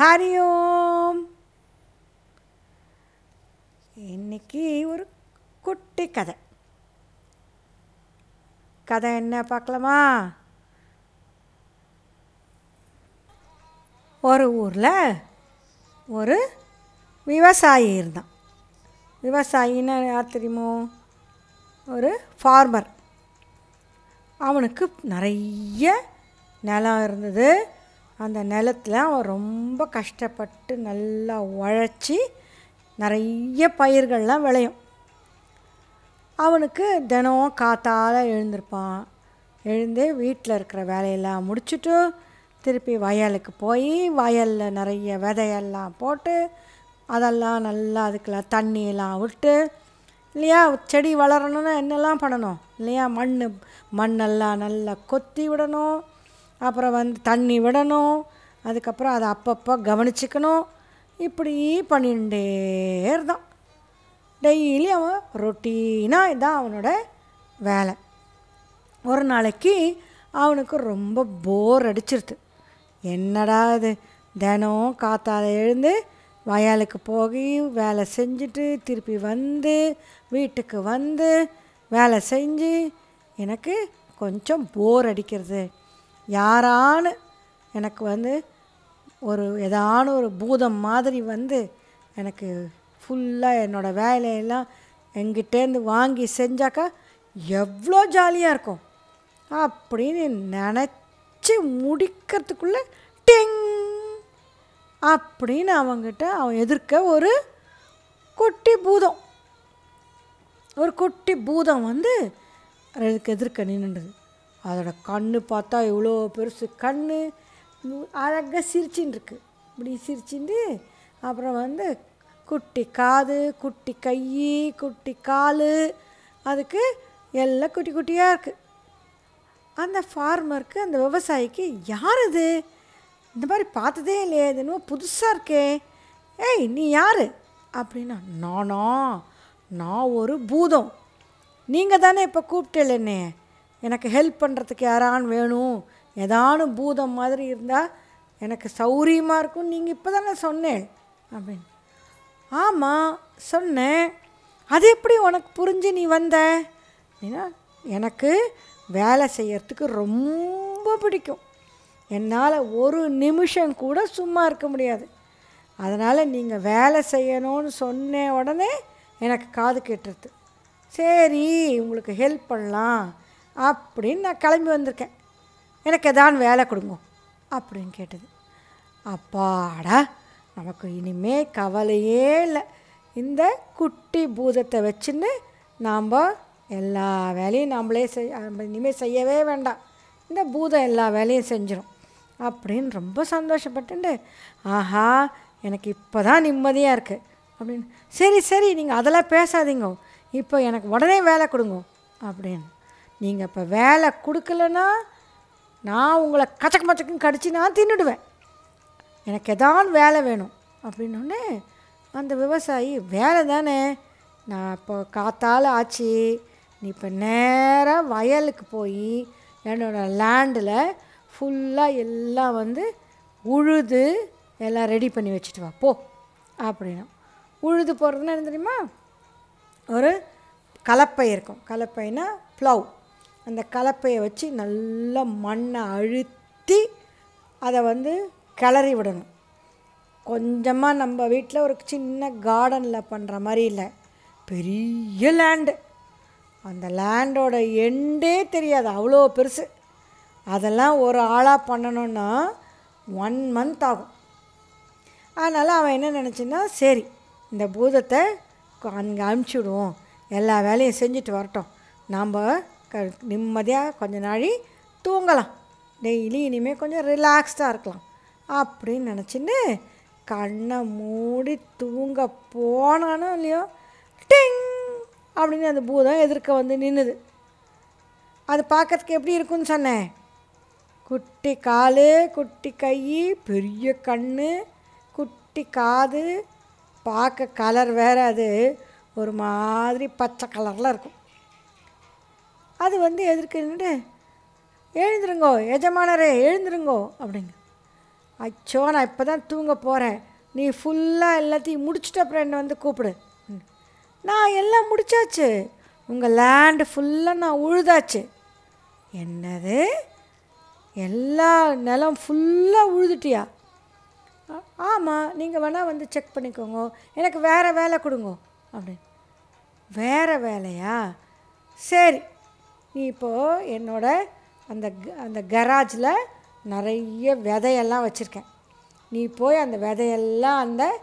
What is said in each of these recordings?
ஹரி ஓம் இன்னைக்கு ஒரு குட்டி கதை. கதை என்ன பார்க்கலாமா? ஒரு ஊரில் ஒரு விவசாயி இருந்தான். விவசாயின்னா யார் தெரியுமோ? ஒரு ஃபார்மர் அவனுக்கு நிறைய நிலம் இருந்தது. அந்த நிலத்தில் அவன் ரொம்ப கஷ்டப்பட்டு நல்லா உழைச்சி நிறைய பயிர்கள்லாம் விளையும். அவனுக்கு தினம் காத்தால் எழுந்திருப்பான். எழுந்து வீட்டில் இருக்கிற வேலையெல்லாம் முடிச்சுட்டு திருப்பி வயலுக்கு போய் வயலில் நிறைய விதையெல்லாம் போட்டு அதெல்லாம் நல்லா அதுக்கெல்லாம் தண்ணியெல்லாம் விட்டு இல்லையா செடி வளரணும்னா என்னெல்லாம் பண்ணணும் இல்லையா மண் மண்ணெல்லாம் நல்லா கொத்தி விடணும். அப்புறம் வந்து தண்ணி விடணும் அதுக்கப்புறம் அதை அப்பப்போ கவனிச்சுக்கணும். இப்படி பண்ணிகிட்டே இருந்தான். டெய்லி அவன் ரொட்டீனாக இதான் அவனோட வேலை. ஒரு நாளைக்கு அவனுக்கு ரொம்ப போர் அடிச்சிருது. என்னடா இது? தினம் காத்தால் எழுந்து வயலுக்கு போய் வேலை செஞ்சுட்டு திருப்பி வந்து வீட்டுக்கு வந்து வேலை செஞ்சு எனக்கு கொஞ்சம் போர் அடிக்கிறது. யாரான்னு எனக்கு வந்து ஒரு ஏதான ஒரு பூதம் மாதிரி வந்து எனக்கு ஃபுல்லாக என்னோடய வேலையெல்லாம் எங்கிட்டேருந்து வாங்கி செஞ்சாக்கா எவ்வளோ ஜாலியாக இருக்கும். அப்படின்னு நினச்சி முடிக்கிறதுக்குள்ளே டெங்! அப்படின்னு அவங்ககிட்ட அவன் எதிர்க்க ஒரு குட்டி பூதம். ஒரு குட்டி பூதம் வந்து அதுக்கு எதிர்க்க நின்றுது அதோட கண் பார்த்தா இவ்வளோ பெருசு. கண் அழகாக சிரிச்சின்னு இருக்கு. இப்படி சிரிச்சுட்டு அப்புறம் வந்து குட்டி காது குட்டி கை குட்டி கால் அதுக்கு எல்லாம் குட்டி குட்டியாக இருக்குது அந்த ஃபார்மருக்கு அந்த விவசாயிக்கு யார் இது இந்த மாதிரி பார்த்ததே இல்லையே இது என்னமோ புதுசாக இருக்கே. ஏய் நீ யார்? அப்படின்னா நானா? நான் ஒரு பூதம். நீங்கள் தானே இப்போ கூப்பிட்டேல எனக்கு ஹெல்ப் பண்ணுறதுக்கு யாரான்னு வேணும்? ஏதானு பூதம் மாதிரி இருந்தால் எனக்கு சௌரியமாக இருக்கும். நீங்கள் இப்போ தானே சொன்னேன். அப்படின்னு. ஆமாம் சொன்னேன். அது எப்படி உனக்கு புரிஞ்சு நீ வந்த? அப்படின்னா எனக்கு வேலை செய்கிறதுக்கு ரொம்ப பிடிக்கும். என்னால் ஒரு நிமிஷம் கூட சும்மா இருக்க முடியாது. அதனால் நீங்கள் வேலை செய்யணும்னு சொன்ன உடனே எனக்கு காது கேட்டுருது. சரி உங்களுக்கு ஹெல்ப் பண்ணலாம். அப்படின்னு நான் கிளம்பி வந்திருக்கேன். எனக்கு எதான் வேலை கொடுங்க அப்படின்னு கேட்டது. அப்பாடா நமக்கு இனிமே கவலையே இல்லை. இந்த குட்டி பூதத்தை வச்சுன்னு நாம் எல்லா வேலையும் நம்மளே செய் இனிமேல் செய்யவே வேண்டாம். இந்த பூதம் எல்லா வேலையும் செஞ்சிடும் அப்படின்னு ரொம்ப சந்தோஷப்பட்டுண்டு ஆஹா எனக்கு இப்போ தான் நிம்மதியாக இருக்குது அப்படின்னு. சரி சரி நீங்கள் அதெல்லாம் பேசாதீங்க. இப்போ எனக்கு உடனே வேலை கொடுங்க அப்படின்னு. நீங்கள் இப்போ வேலை கொடுக்கலன்னா நான் உங்களை கச்சக்கு மச்சக்குன்னு கடிச்சு நான் தின்னுடுவேன். எனக்கு எதான் வேலை வேணும். அப்படின்னோடனே அந்த விவசாயி வேலை தானே. நான் இப்போ காத்தால் ஆச்சு. நீ இப்போ நேராக வயலுக்கு போய் என்னோடய லேண்டில் ஃபுல்லாக எல்லாம் வந்து உழுது எல்லாம் ரெடி பண்ணி வச்சுட்டு வா போ. அப்படின்னா உழுது போகிறதுனா என்ன தெரியுமா? ஒரு கலப்பை இருக்கும். கலப்பைனா ப்ளவ் அந்த கலப்பையை வச்சு நல்லா மண்ணை அழுத்தி அதை வந்து கிளறி விடணும். கொஞ்சமாக நம்ம வீட்டில் ஒரு சின்ன கார்டனில் பண்ணுற மாதிரி இல்லை. பெரிய லேண்டு அந்த லேண்டோட எண்டே தெரியாது. அவ்வளோ பெருசு. அதெல்லாம் ஒரு ஆளாக பண்ணணுன்னா ஒன் மந்த் ஆகும். அதனால் அவன் என்ன நினச்சின்னா சரி இந்த பூதத்தை அங்கே அனுப்பிச்சி விடுவோம். எல்லா வேலையும் செஞ்சுட்டு வரட்டும். நாம் க நிம்மதியாக கொஞ்ச நாழி தூங்கலாம். டெய்லி இனிமேல் கொஞ்சம் ரிலாக்ஸ்டாக இருக்கலாம். அப்படின்னு நினச்சின்னு கண்ணை மூடி தூங்க போனானோ இல்லையோ டிங்! அப்படின்னு அந்த பூதம் எதிர்க்க வந்து நின்றுது அது பார்க்கறதுக்கு எப்படி இருக்குன்னு சொன்னேன். குட்டி கால் குட்டி கை பெரிய கண் குட்டி காது. பார்க்க கலர் வேறு அது. ஒரு மாதிரி பச்சை கலரில் இருக்கும். அது வந்து எதிர்க்க நின்று எழுந்துருங்கோ எஜமானரே எழுந்துருங்கோ அப்படிங்க. அச்சோ நான் இப்போ தான் தூங்க போகிறேன் நீ ஃபுல்லாக எல்லாத்தையும் முடிச்சுட்டு அப்புறம் என்னை வந்து கூப்பிடு. நான் எல்லாம் முடிச்சாச்சு. உங்கள் லேண்டு ஃபுல்லாக நான் உழுதாச்சு. என்னது? எல்லா நிலம் ஃபுல்லாக உழுதுட்டியா? ஆமாம் நீங்கள் வேணால் வந்து செக் பண்ணிக்கோங்க. எனக்கு வேறு வேலை கொடுங்க அப்படின்னு. வேறு வேலையா? சரி நீ இப்போது என்னோட அந்த க- அந்த கராஜில் நிறைய விதையெல்லாம் வச்சுருக்கேன். நீ போய் அந்த விதையெல்லாம் அந்த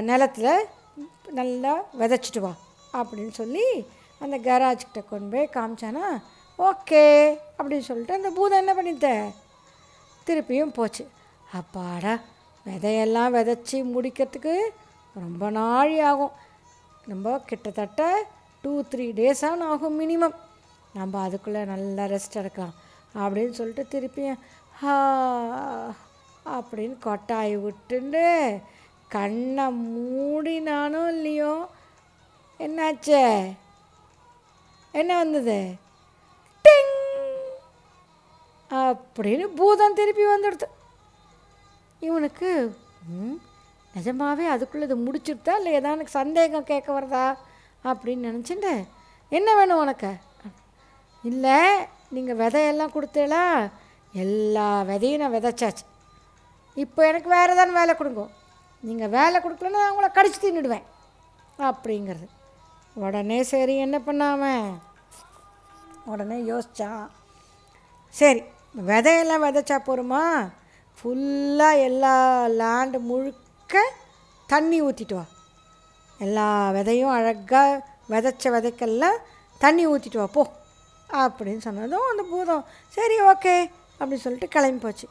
நிலத்தில் நல்லா விதைச்சிட்டு வா அப்படின்னு சொல்லி அந்த கராஜ்கிட்ட கொண்டு போய் காமிச்சானா ஓகே அப்படின்னு சொல்லிட்டு அந்த பூதம் என்ன பண்ணிட்ட? திருப்பியும் போச்சு. அப்பாடா விதையெல்லாம் விதைச்சி முடிக்கிறதுக்கு ரொம்ப நாழி ஆகும். நம்ம கிட்டத்தட்ட டூ த்ரீ டேஸான ஆகும் மினிமம் நம்ம அதுக்குள்ளே நல்லா ரெஸ்ட் எடுக்கலாம். அப்படின்னு சொல்லிட்டு திருப்பியும் ஹா அப்படின்னு கொட்டாய் விட்டுண்டு கண்ணை மூடினானும் இல்லையோ? என்னாச்சே? என்ன வந்தது? டிங் அப்படின்னு பூதம் திருப்பி வந்துடுது. இவனுக்கு ம், நிஜமாவே அதுக்குள்ளே இது முடிச்சுட்டா இல்லை ஏதாவது எனக்கு சந்தேகம் கேட்க வரதா? அப்படின்னு நினச்சிட்டு என்ன வேணும் உனக்கு? இல்லை நீங்கள் விதையெல்லாம் கொடுத்தீங்களா எல்லா விதையும் நான் விதைச்சாச்சு. இப்போ எனக்கு வேறு ஏதாவது வேலை கொடுங்க. நீங்கள் வேலை கொடுக்கலன்னா நான் உங்களை கடிச்சு தின்னுடுவேன். அப்படிங்கிறது. உடனே சரி என்ன பண்ணாமல் உடனே யோசிச்சான் சரி விதையெல்லாம் விதைச்சா போகிறோமா ஃபுல்லாக எல்லா லேண்டு முழுக்க தண்ணி ஊற்றிட்டு வா. எல்லா விதையும் அழகாக விதைச்ச விதைக்கெல்லாம் தண்ணி ஊற்றிட்டு வா போ. அப்படின்னு சொன்னதும் அந்த பூதம் சரி ஓகே அப்படின்னு சொல்லிட்டு கிளம்பி போச்சு.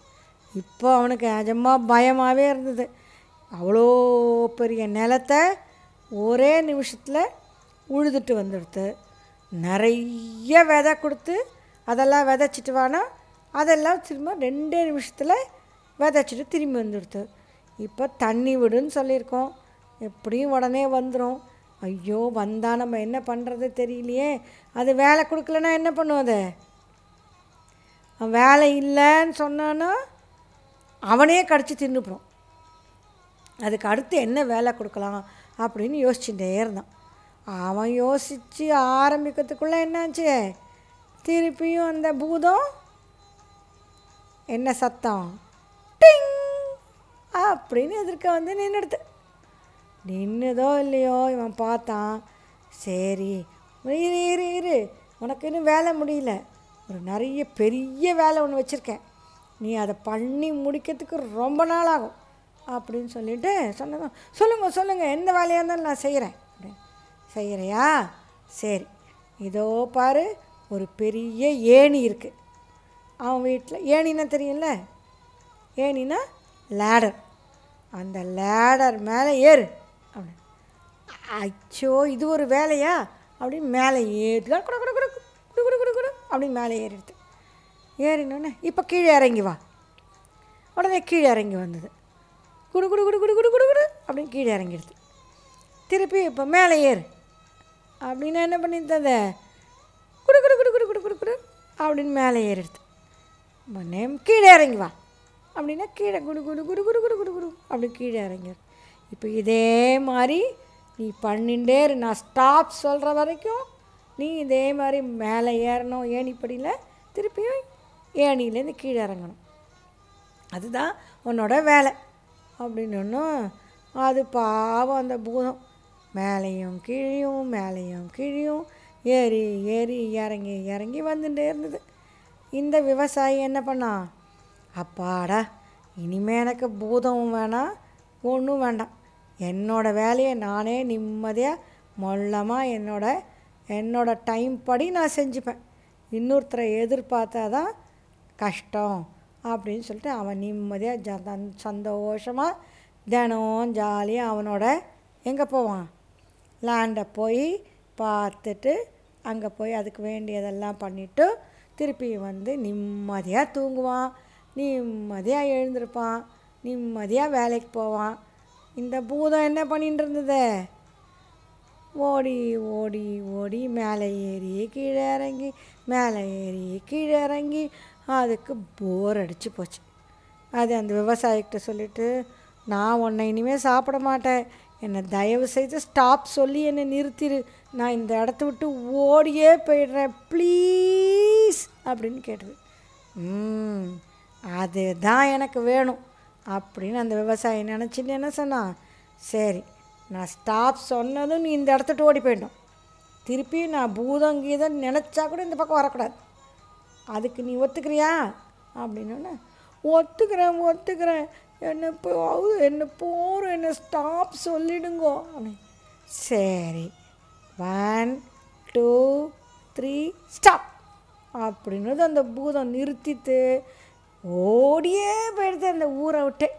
இப்போ அவனுக்கு நிஜமாக பயமாகவே இருந்தது. அவ்வளோ பெரிய நிலத்தை ஒரே நிமிஷத்தில் உழுதுட்டு வந்துடுது நிறைய விதை கொடுத்து அதெல்லாம் விதைச்சிட்டு வானா அதெல்லாம் திரும்ப ரெண்டே நிமிஷத்தில் விதைச்சிட்டு திரும்பி வந்துடுது இப்போ தண்ணி விடுன்னு சொல்லியிருக்கோம். எப்படியும் உடனே வந்துடும் ஐயோ வந்தால் நம்ம என்ன பண்ணுறது தெரியலையே. அது வேலை கொடுக்கலன்னா என்ன பண்ணுவோம் அவன் வேலை இல்லைன்னு சொன்னான்னா அவனே கடிச்சு தின்னுப்புறோம் அதுக்கு அடுத்து என்ன வேலை கொடுக்கலாம் அப்படின்னு யோசிச்சுட்டே இருந்தான். அவன் யோசித்து ஆரம்பிக்கிறதுக்குள்ளே என்னாச்சு? திருப்பியும் அந்த பூதம் என்ன சத்தம்? டிங்! அப்படின்னு எதிர்க்க வந்து நின்றுடுது நின்றுதோ இல்லையோ இவன் பார்த்தான். சரி இரு இரு இரு உனக்கு இன்னும் வேலை முடியல. ஒரு நிறைய பெரிய வேலை ஒன்று வச்சுருக்கேன். நீ அதை பண்ணி முடிக்கிறதுக்கு ரொம்ப நாள் ஆகும் அப்படின்னு சொல்லிட்டு சொன்னதும் சொல்லுங்கள் சொல்லுங்கள் எந்த வேலையாக இருந்தாலும் நான் செய்கிறேன் அப்படின்னு செய்கிறையா சரி இதோ பாரு ஒரு பெரிய ஏணி இருக்குது அவன் வீட்டில் ஏணின்னா தெரியும்ல? ஏணின்னா லேடர் அந்த லேடர் மேலே ஏறு. அச்சோ இது ஒரு வேலையா அப்படின்னு மேலே ஏறி குடு குடு குடு குடு குடு குடு குடு அப்படின்னு மேலே ஏறிடுது ஏறினோடனே இப்போ கீழே இறங்கி வா உடனே கீழே இறங்கி வந்தது குடு குடு குடு குடு குடு குடு குடு அப்படின்னு கீழே இறங்கிடுது திருப்பி இப்போ மேலே ஏறு அப்படின்னா என்ன பண்ணியிருந்தது குடு குடு குடு குடு குடு குடு குடு அப்படின்னு மேலே ஏறிடுது உடனே கீழே இறங்கி வா அப்படின்னா கீழே குடு குடு குடு குடு குடு குடு குடு அப்படி கீழே இறங்கிடு இப்போ இதே மாதிரி நீ பண்ணிகிட்டே இரு. நான் ஸ்டாப் சொல்கிற வரைக்கும் நீ இதே மாதிரி மேலே ஏறணும். ஏணிப்படியில் திருப்பியும் ஏணியிலேருந்து கீழே இறங்கணும். அதுதான் உன்னோட வேலை. அப்படின்னு அது பாவம் அந்த பூதம். மேலேயும் கீழையும் மேலேயும் கீழையும் ஏறி ஏறி இறங்கி இறங்கி வந்துட்டே இருந்தது. இந்த விவசாயி என்ன பண்ணான் அப்பாடா இனிமே எனக்கு பூதமும் வேணாம் ஒன்றும் வேண்டாம். என்னோட வேலையை நானே நிம்மதியாக மொல்லமாக என்னோட என்னோடய டைம் படி நான் செஞ்சுப்பேன். இன்னொருத்தரை எதிர்பார்த்தா தான் கஷ்டம் அப்படின்னு சொல்லிட்டு அவன் நிம்மதியாக ஜ தன்- சந்தோஷமா தினம் ஜாலியாக அவனோட எங்கே போவான்? லேண்டை போய் பார்த்துட்டு அங்கே போய் அதுக்கு வேண்டியதெல்லாம் பண்ணிவிட்டு திருப்பி வந்து நிம்மதியாக தூங்குவான். நிம்மதியாக எழுந்திருப்பான். நிம்மதியாக வேலைக்கு போவான். இந்த பூதம் என்ன பண்ணிட்டு இருந்தது ஓடி ஓடி ஓடி மேலே ஏறி கீழே இறங்கி மேலே ஏறி கீழே இறங்கி அதுக்கு போர் அடித்து போச்சு. அது அந்த விவசாயிகிட்ட சொல்லிட்டு நான் உன்னை இனிமேல் சாப்பிட மாட்டேன். என்னை தயவு செய்து ஸ்டாப் சொல்லி என்னை நிறுத்திடு நான் இந்த இடத்த விட்டு ஓடியே போயிடுறேன். ப்ளீஸ் அப்படின்னு கேட்டது. ம் அதுதான் எனக்கு வேணும். அப்படின்னு அந்த விவசாயி நினச்சிட்டு என்ன சொன்னான் சரி நான் ஸ்டாப் சொன்னதும் நீ இந்த இடத்துட்டு ஓடி போயிட்டோம் திருப்பி நான் பூதம் கீதம் நினச்சா கூட இந்த பக்கம் வரக்கூடாது. அதுக்கு நீ ஒத்துக்கிறியா? அப்படின்னோடனே ஒத்துக்கிறேன் ஒத்துக்கிறேன். என்ன போ என்ன போகிறோம் என்ன ஸ்டாப் சொல்லிடுங்கோ. அப்படின்னு சரி ஒன் டூ த்ரீ ஸ்டாப் அப்படின்றது அந்த பூதம் நிறுத்திட்டு ஓடியே போயிடுது அந்த ஊரை விட்டு.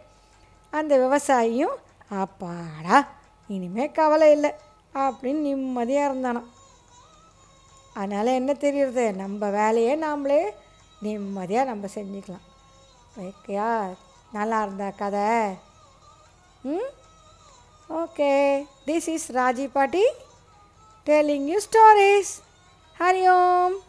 அந்த விவசாயியும் அப்பாடா இனிமே கவலை இல்லை அப்படின்னு நிம்மதியாக இருந்தானாம். அதனால் என்ன தெரியுறது? நம்ம வேலையை நாமளே நிம்மதியாக நம்ம செஞ்சுக்கலாம். ஓகேயா நல்லா இருந்தா கதை. ம்? ஓகே. திஸ் இஸ் ராஜி பாட்டி telling you stories Hari Om.